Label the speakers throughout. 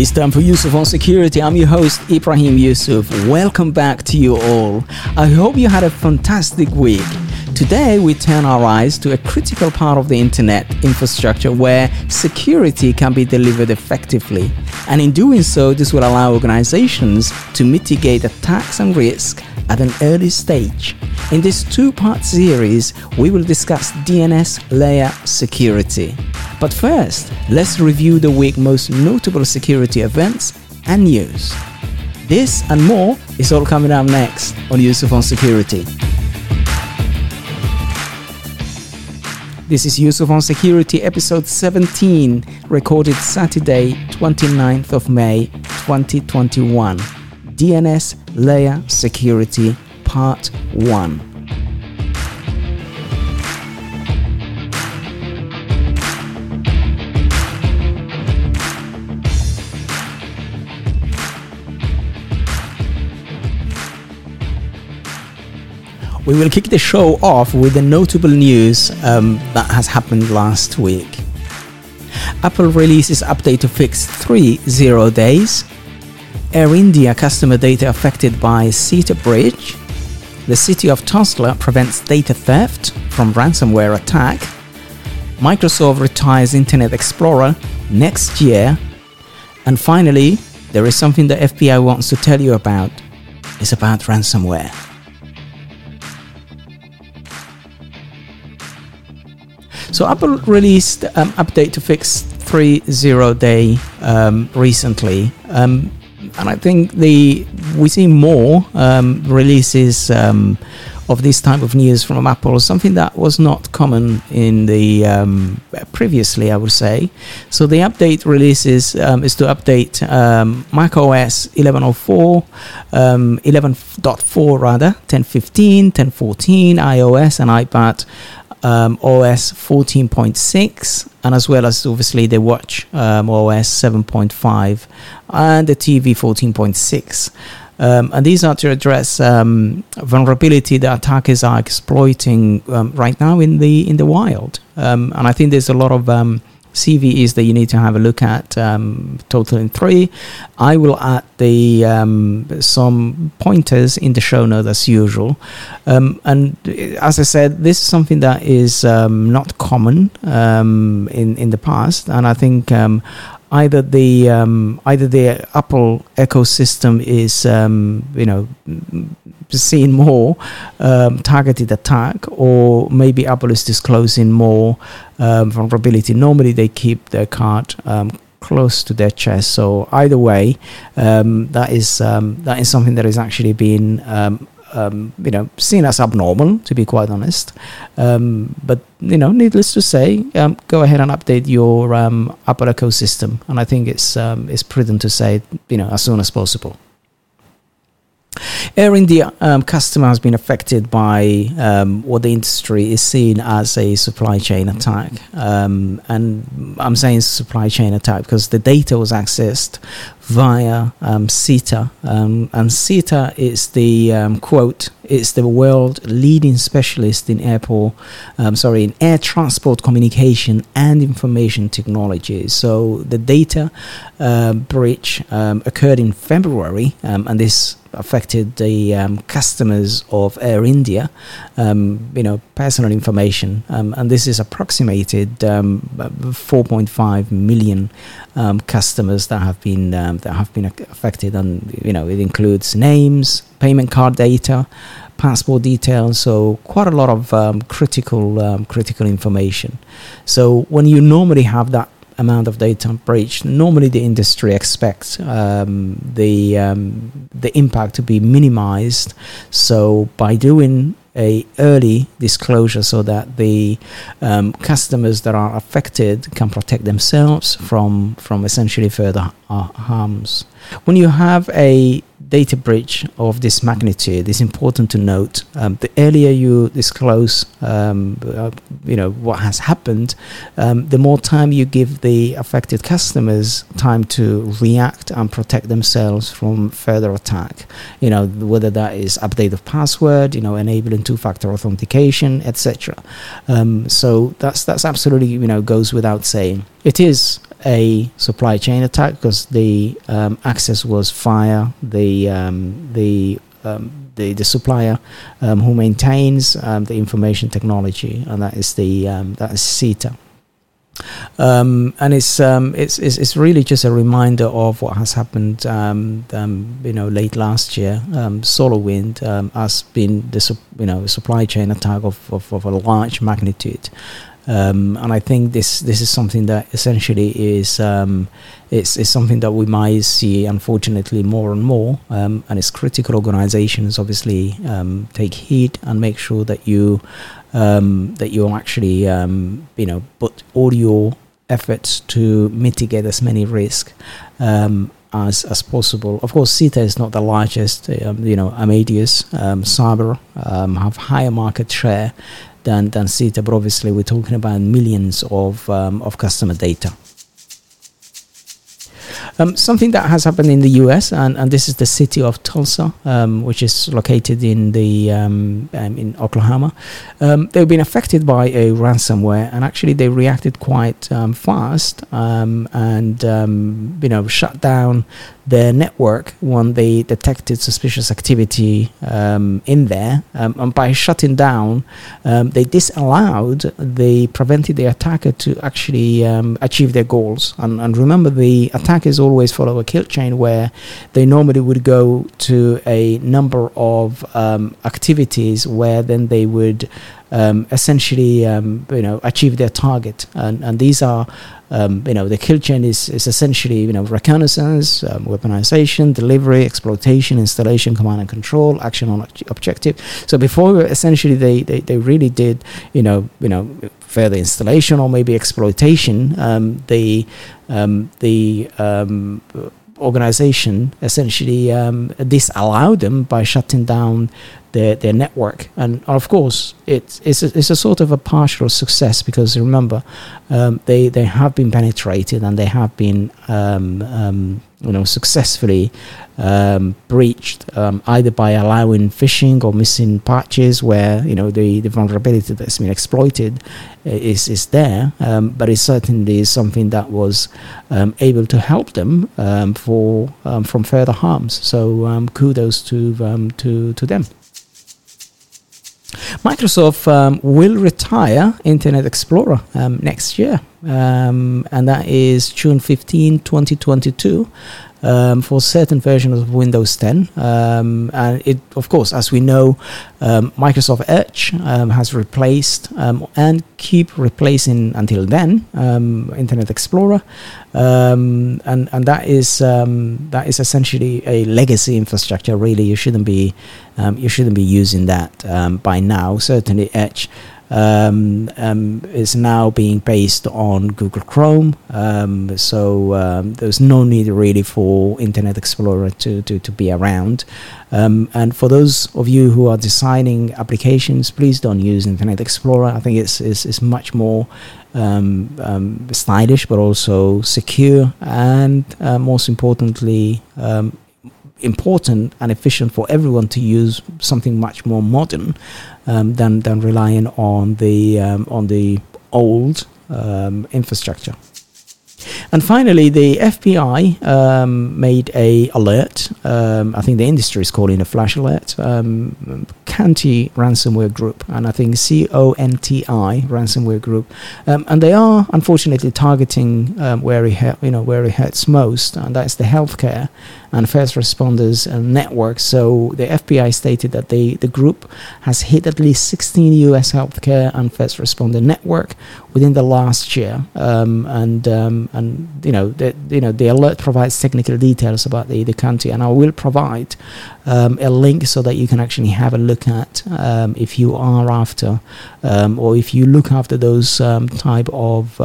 Speaker 1: It's time for Yusuf on Security. I'm your host, Ibrahim Yusuf. Welcome back to you all. I hope you had a fantastic week. Today, we turn our eyes to a critical part of the internet infrastructure where security can be delivered effectively. And in doing so, this will allow organizations to mitigate attacks and risk at an early stage. In this two part series, we will discuss DNS layer security. But first, let's review the week's most notable security events and news. This and more is all coming up next on Yusuf on Security. This is Yusuf on Security, episode 17, recorded Saturday, 29th of May, 2021. DNS Layer Security, Part 1. We will kick the show off with the notable news um, that has happened last week. Apple releases update to fix 3.0 days. Air India customer data affected by SITA breach. The city of Tulsa prevents data theft from ransomware attack. Microsoft retires Internet Explorer next year. And finally, there is something the FBI wants to tell you about. It's about ransomware. So Apple released an update to fix 3.0 day um, recently, um, and I think the we see more um, releases um, of this type of news from Apple, something that was not common in the um, previously, I would say. So the update releases is to update Mac OS 1104, 11.4 rather, 10.15, 10.14, iOS and iPad um, OS 14.6, and as well as obviously the watch um, OS 7.5 and the TV 14.6. Um, and these are to address um, vulnerability that attackers are exploiting um, right now in the in the wild. Um, and I think there's a lot of CVEs that you need to have a look at, um, totaling three. I will add the um, some pointers in the show note as usual. Um, and as I said, this is something that is um, not common um, in in the past, and I think um, either the um, either the Apple ecosystem is um, you know seeing more um, targeted attack, or maybe Apple is disclosing more um, vulnerability. Normally, they keep their card um, close to their chest. So either way, um, that is um, that is something that is actually being um, um, you know seen as abnormal, to be quite honest. Um, but you know, needless to say, um, go ahead and update your Apple ecosystem, and I think it's it's prudent to say you know as soon as possible. Air India um, customer has been affected by um, what the industry is seeing as a supply chain attack. Um, and I'm saying supply chain attack because the data was accessed via um, SITA. Um, and SITA is the um, quote, it's the world leading specialist in airport, um, sorry, in air transport communication and information technology. So the data uh, breach um, occurred in February, um, and this affected the um, customers of Air India, um, you know, personal information, um, and this is approximated 4.5 million customers that have been that have been affected, and you know, it includes names, payment card data, passport details, so quite a lot of um, critical um, critical information. So when you normally have that amount of data breach, normally the industry expects um, the um, the impact to be minimized. So by doing a early disclosure so that the um, customers that are affected can protect themselves from from essentially further uh, harms. When you have a data breach of this magnitude, it's important to note um, the earlier you disclose, um, uh, you know what has happened, um, the more time you give the affected customers time to react and protect themselves from further attack. You know whether that is update of password, you know enabling two-factor authentication, etc. Um, so that's that's absolutely you know goes without saying. It is a supply chain attack because the um, access was via the um, the um, the, the supplier um, who maintains um, the information technology, and that is the that is SITA. Um, and it's, um, it's, it's it's really just a reminder of what has happened. Um, you know, late last year, SolarWind has been the you know supply chain attack of, of, of a large magnitude. Um, and I think this this is something that essentially is um, it's, it's something that we might see unfortunately more and more um, and it's critical organizations obviously take heed and make sure that you um, that you actually um, you know put all your efforts to mitigate as many risks um, as as possible. Of course, SITA is not the largest. Um, you know, Amadeus, um, Sabre um, have higher market share than than but obviously we're talking about millions of of customer data. Um, something that has happened in the US, and, and this is the city of Tulsa, um, which is located in the um, um in Oklahoma. Um, they've been affected by a ransomware, and actually they reacted quite um, fast and you know shut down their network when they detected suspicious activity um, in there. Um, and by shutting down, um, they disallowed, they prevented the attacker to actually um, achieve their goals. And, and, remember, the attackers always follow a kill chain where they normally would go to a number of um, activities where then they would um, essentially, you know, achieve their target. And, and these are, um, you know, the kill chain is, is essentially, you know, reconnaissance, um, weaponization, delivery, exploitation, installation, command and control, action on objective. So before essentially they, they, they really did, you know, you know, further installation or maybe exploitation, um, the um, the organization essentially um, disallowed them by shutting down their, their network. And of course, it's, it's, a, it's a sort of a partial success because remember, um, they, they have been penetrated and they have been um, um, you know successfully um, breached um, either by allowing phishing or missing patches where you know the, the vulnerability that's been exploited is is there. Um, but it certainly is something that was able to help them for from further harms. So kudos to to to them Microsoft um, will retire Internet Explorer um, next year, um, and that is June 15, 2022 um, for certain versions of Windows 10. Um, and it, of course, as we know, um, Microsoft Edge um, has replaced um, and keep replacing until then um, Internet Explorer, and and that is that is essentially a legacy infrastructure. Really, you shouldn't be you shouldn't be using that by now. Certainly, Edge um, um, is now being based on Google Chrome. Um, so um, there's no need really for Internet Explorer to, to, to be around. Um, and for those of you who are designing applications, please don't use Internet Explorer. I think it's, it's, it's much more um, stylish, but also secure, and uh, most importantly, important and efficient for everyone to use something much more modern um, than than relying on the um, on the old um, infrastructure. And finally, the FBI um, made a alert. Um, I think the industry is calling a flash alert. Um, ransomware group, and I think C O N T I ransomware group, um, and they are unfortunately targeting um, where it you know where it hurts most, and that's the healthcare and first responders and networks. So the FBI stated that they, the group has hit at least 16 U.S. healthcare and first responder network within the last year. Um, and um, and you know the you know the alert provides technical details about the the Conti, and I will provide um, a link so that you can actually have a look at um, if you are after um, or if you look after those um, type of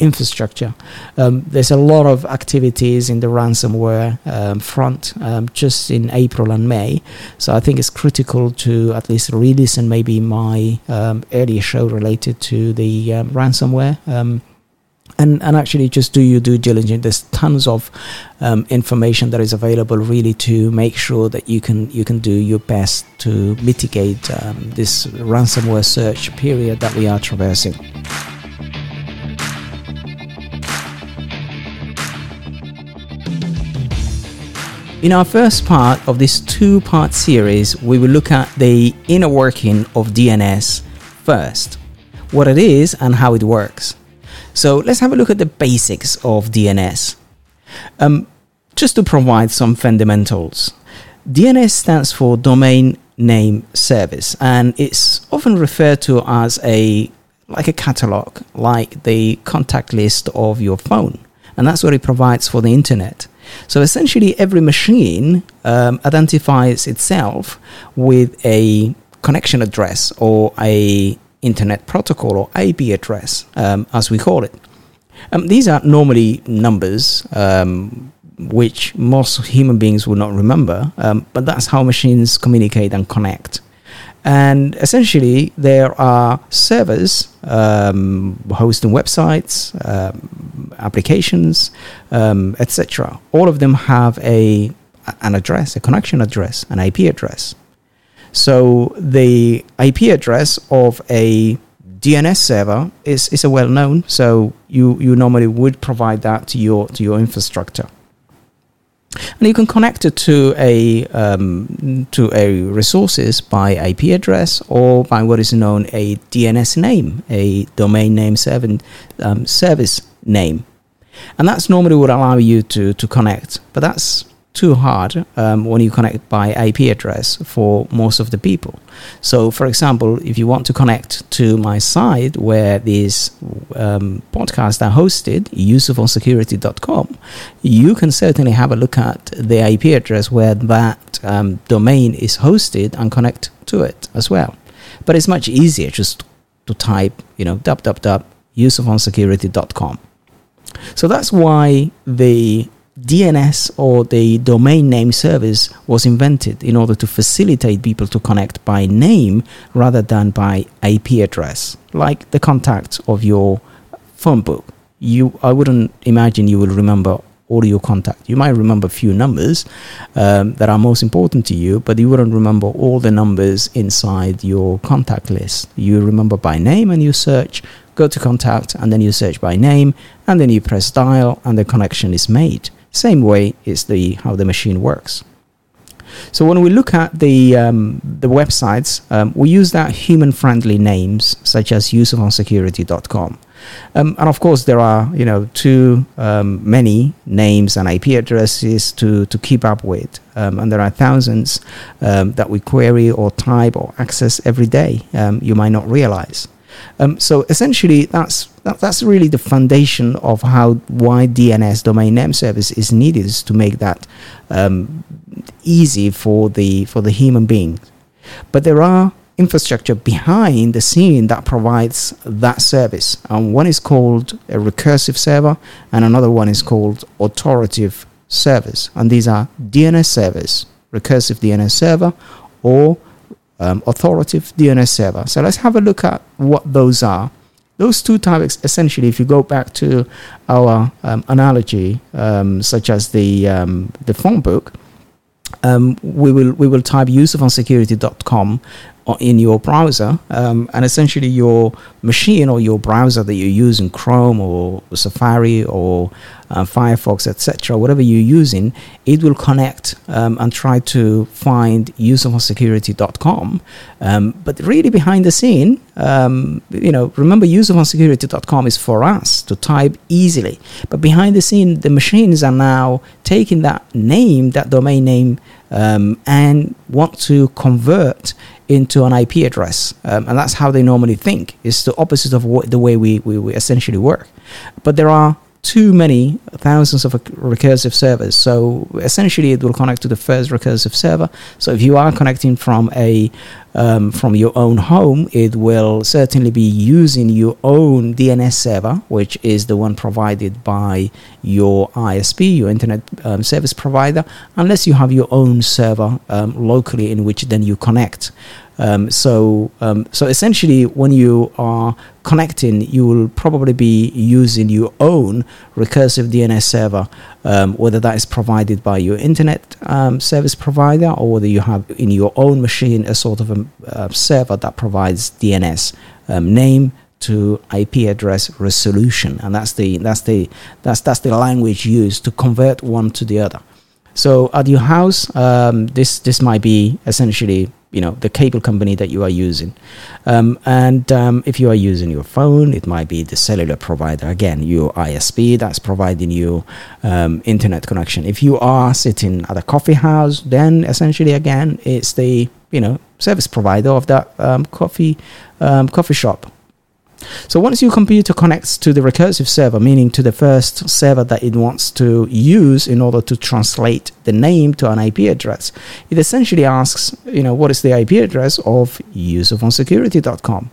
Speaker 1: infrastructure. There's a lot of activities in the ransomware Um, front um, just in April and May, so I think it's critical to at least re-listen maybe my um, earlier show related to the ransomware and and actually just do your due diligence. There's tons of um, information that is available really to make sure that you can you can do your best to mitigate um, this ransomware search period that we are traversing. In our first part of this two part series, we will look at the inner working of DNS first, what it is and how it works. So let's have a look at the basics of DNS. Um, just to provide some fundamentals, DNS stands for Domain Name Service, and it's often referred to as a like a catalog, like the contact list of your phone, and that's what it provides for the internet. So essentially, every machine um, identifies itself with a connection address or a internet protocol or IP address, um, as we call it. Um, these are normally numbers, um, which most human beings will not remember, um, but that's how machines communicate and connect. And essentially, there are servers um, hosting websites, um, applications, um, etc. All of them have a an address, a connection address, an IP address. So the IP address of a DNS server is, is a well known. So you, you normally would provide that to your to your infrastructure and you can connect it to a um, to a resources by IP address or by what is known a DNS name, a domain name um, service name, and that's normally what allow you to to connect. But that's too hard um, when you connect by IP address for most of the people. So, for example, if you want to connect to my site where these um, podcasts are hosted, yusufonSecurity.com, you can certainly have a look at the IP address where that um, domain is hosted and connect to it as well. But it's much easier just to type, you know, www.yusufonSecurity.com. So that's why the DNS or the domain name service was invented in order to facilitate people to connect by name rather than by IP address, like the contacts of your phone book. You, I wouldn't imagine you will remember all your contact. You might remember a few numbers um, that are most important to you, but you wouldn't remember all the numbers inside your contact list. You remember by name and you search, go to contact, and then you search by name, and then you press dial, and the connection is made. Same way is the how the machine works. So when we look at the um, the websites, um, we use that human-friendly names such as yusufonSecurity.com. Um, and of course, there are you know too um, many names and IP addresses to to keep up with, um, and there are thousands um, that we query or type or access every day. You might not realize. Um, so essentially, that's that, that's really the foundation of how why DNS domain name service is needed is to make that um, easy for the for the human being. But there are infrastructure behind the scene that provides that service, and one is called a recursive server, and another one is called authoritative service, and these are DNS servers, recursive DNS server, or um, authoritative DNS server. So let's have a look at what those are. Those two topics, essentially, if you go back to our um, analogy, um, such as the um, the phone book, um, we will we will type yusufonSecurity.com in your browser, um, and essentially your machine or your browser that you use in Chrome or Safari or uh, Firefox, etc., whatever you're using, it will connect um, and try to find yusufonSecurity.com. Um, but really, behind the scene, um, you know, remember yusufonSecurity.com is for us to type easily. But behind the scene, the machines are now taking that name, that domain name, um, and want to convert into an IP address. Um, and that's how they normally think. It's the opposite of what, the way we, we, we essentially work. But there are too many thousands of recursive servers. So essentially, it will connect to the first recursive server. So if you are connecting from a um, from your own home, it will certainly be using your own DNS server, which is the one provided by your ISP, your internet um, service provider, unless you have your own server um, locally in which then you connect. Um, so, um, so essentially, when you are connecting, you will probably be using your own recursive DNS server, um, whether that is provided by your internet um, service provider or whether you have in your own machine a sort of a, server that provides DNS um, name to IP address resolution, and that's the that's the that's that's the language used to convert one to the other. So at your house, um, this this might be essentially you know the cable company that you are using. Um, and um, if you are using your phone it might be the cellular provider. Again your isp that's providing you um, internet connection. If you are sitting at a coffee house then essentially again it's the you know service provider of that um, coffee um, coffee shop so once your computer connects to the recursive server, meaning to the first server that it wants to use in order to translate the name to an IP address, it essentially asks, you know, what is the IP address of yusufonSecurity.com?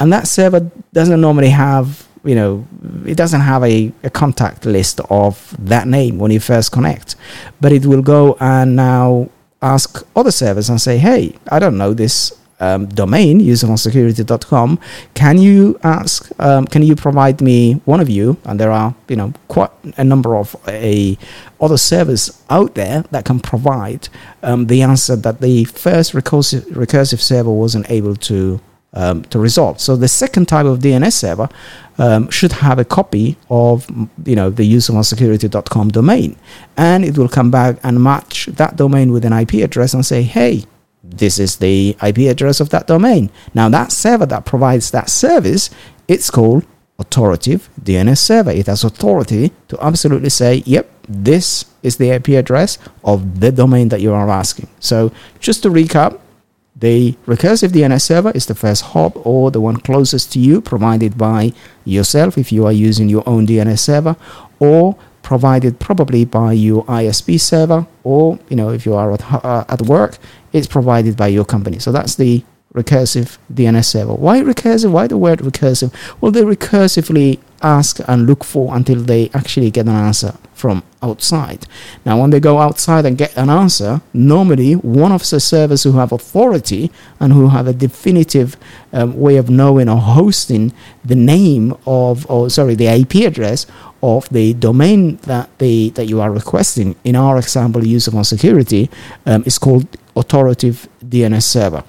Speaker 1: And that server doesn't normally have you know, it doesn't have a, a contact list of that name when you first connect, but it will go and now ask other servers and say, hey, I don't know this um, domain, yusufonSecurity.com, can you ask, um, can you provide me one of you, and there are, you know, quite a number of a other servers out there that can provide um, the answer that the first recursive, recursive server wasn't able to um, to resolve. So the second type of DNS server um, should have a copy of you know the yusufonSecurity.com domain, and it will come back and match that domain with an IP address and say, hey, this is the IP address of that domain. Now that server that provides that service, it's called authoritative DNS server. It has authority to absolutely say, yep, this is the IP address of the domain that you are asking. So just to recap, the recursive DNS server is the first hop or the one closest to you provided by yourself if you are using your own DNS server or provided probably by your ISP server or you know if you are at, uh, at work it's provided by your company. So that's the recursive DNS server. Why recursive? Why the word recursive? Well they recursively ask and look for until they actually get an answer from outside. Now, when they go outside and get an answer, normally one of the servers who have authority and who have a definitive um, way of knowing or hosting the name of, or sorry, the IP address of the domain that they that you are requesting. In our example, yusufonSecurity um, is called authoritative DNS server.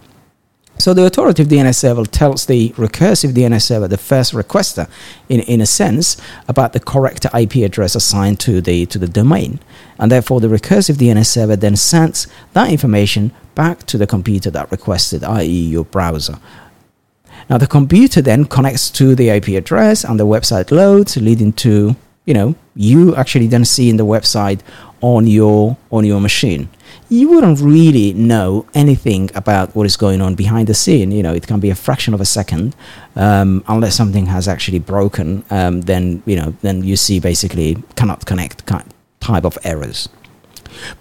Speaker 1: So the authoritative DNS server tells the recursive DNS server, the first requester, in, in a sense, about the correct IP address assigned to the to the domain. And therefore the recursive DNS server then sends that information back to the computer that requested, i.e. your browser. Now the computer then connects to the IP address and the website loads, leading to, you know, you actually then seeing the website on your on your machine you wouldn't really know anything about what is going on behind the scene. You know, it can be a fraction of a second, um, unless something has actually broken. Um, then you know, then you see basically cannot connect type of errors.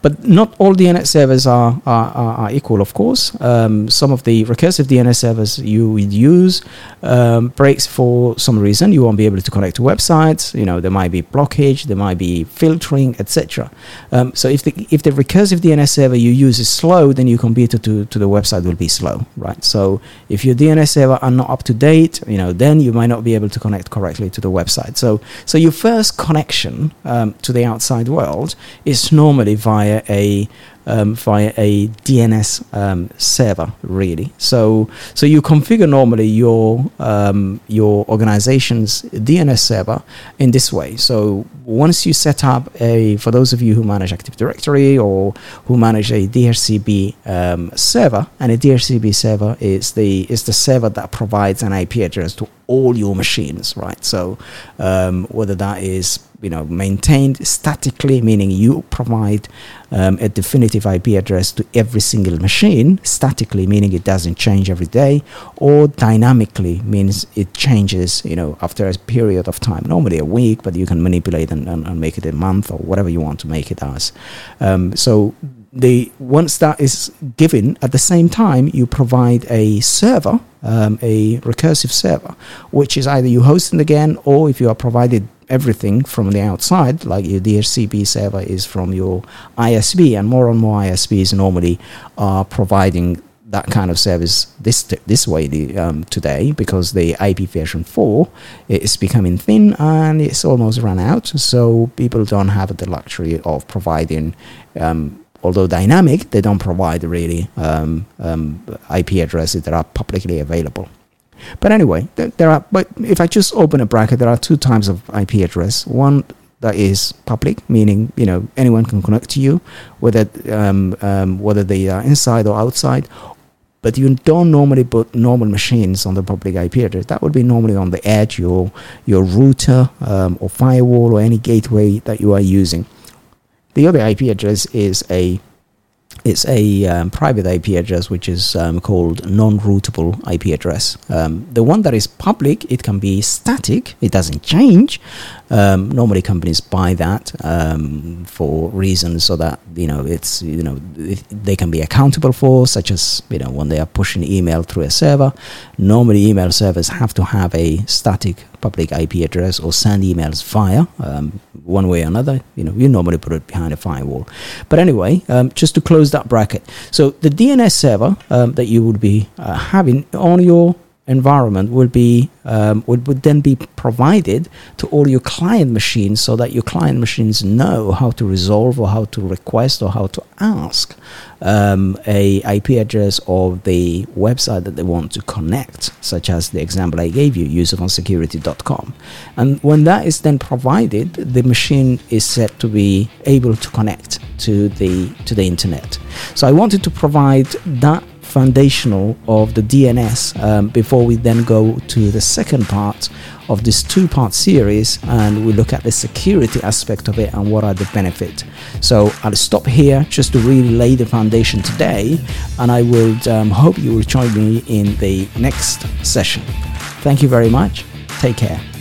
Speaker 1: But not all DNS servers are, are, are equal, of course. Um, some of the recursive DNS servers you would use um, breaks for some reason. You won't be able to connect to websites. You know, there might be blockage, there might be filtering, etc. Um, so if the if the recursive DNS server you use is slow, then your computer to, to the website will be slow, right? So if your DNS server are not up to date, you know, then you might not be able to connect correctly to the website. So so your first connection um, to the outside world is normally via a um, via a DNS um, server, really. So, so you configure normally your um, your organization's DNS server in this way. So, once you set up a, for those of you who manage Active Directory or who manage a DHCP um, server, and a DHCP server is the is the server that provides an IP address to all your machines, right? So, um, whether that is you know maintained statically, meaning you provide um, a definitive IP address to every single machine, statically meaning it doesn't change every day, or dynamically means it changes you know after a period of time, normally a week, but you can manipulate and, and, and make it a month or whatever you want to make it as. Um, so the once that is given at the same time you provide a server um, a recursive server which is either you hosting again or if you are provided everything from the outside like your DHCP server is from your ISP and more and more ISPs normally are providing that kind of service this this way um, today because the IP version 4 is becoming thin and it's almost run out so people don't have the luxury of providing um, although dynamic, they don't provide really um, um, IP addresses that are publicly available. But anyway, there, are. But if I just open a bracket, there are two types of IP address. One that is public, meaning you know anyone can connect to you, whether um, um, whether they are inside or outside. But you don't normally put normal machines on the public IP address. That would be normally on the edge, your your router um, or firewall or any gateway that you are using. The other IP address is a it's a um, private IP address which is um, called non-routable IP address. Um, the one that is public, it can be static; it doesn't change. Um, normally, companies buy that um, for reasons so that you know it's you know they can be accountable for, such as you know when they are pushing email through a server. Normally, email servers have to have a static public IP address or send emails via um, one way or another. You know, you normally put it behind a firewall. But anyway, um, just to close that bracket, so the DNS server um, that you would be uh, having on your environment will be um, would, would then be provided to all your client machines so that your client machines know how to resolve or how to request or how to ask um, a IP address of the website that they want to connect such as the example I gave you yusufonSecurity.com and when that is then provided the machine is set to be able to connect to the to the internet. So I wanted to provide that foundational of the DNS um, before we then go to the second part of this two part series and we look at the security aspect of it and what are the benefits. So I'll stop here just to really lay the foundation today and I would um, hope you will join me in the next session. Thank you very much. Take care.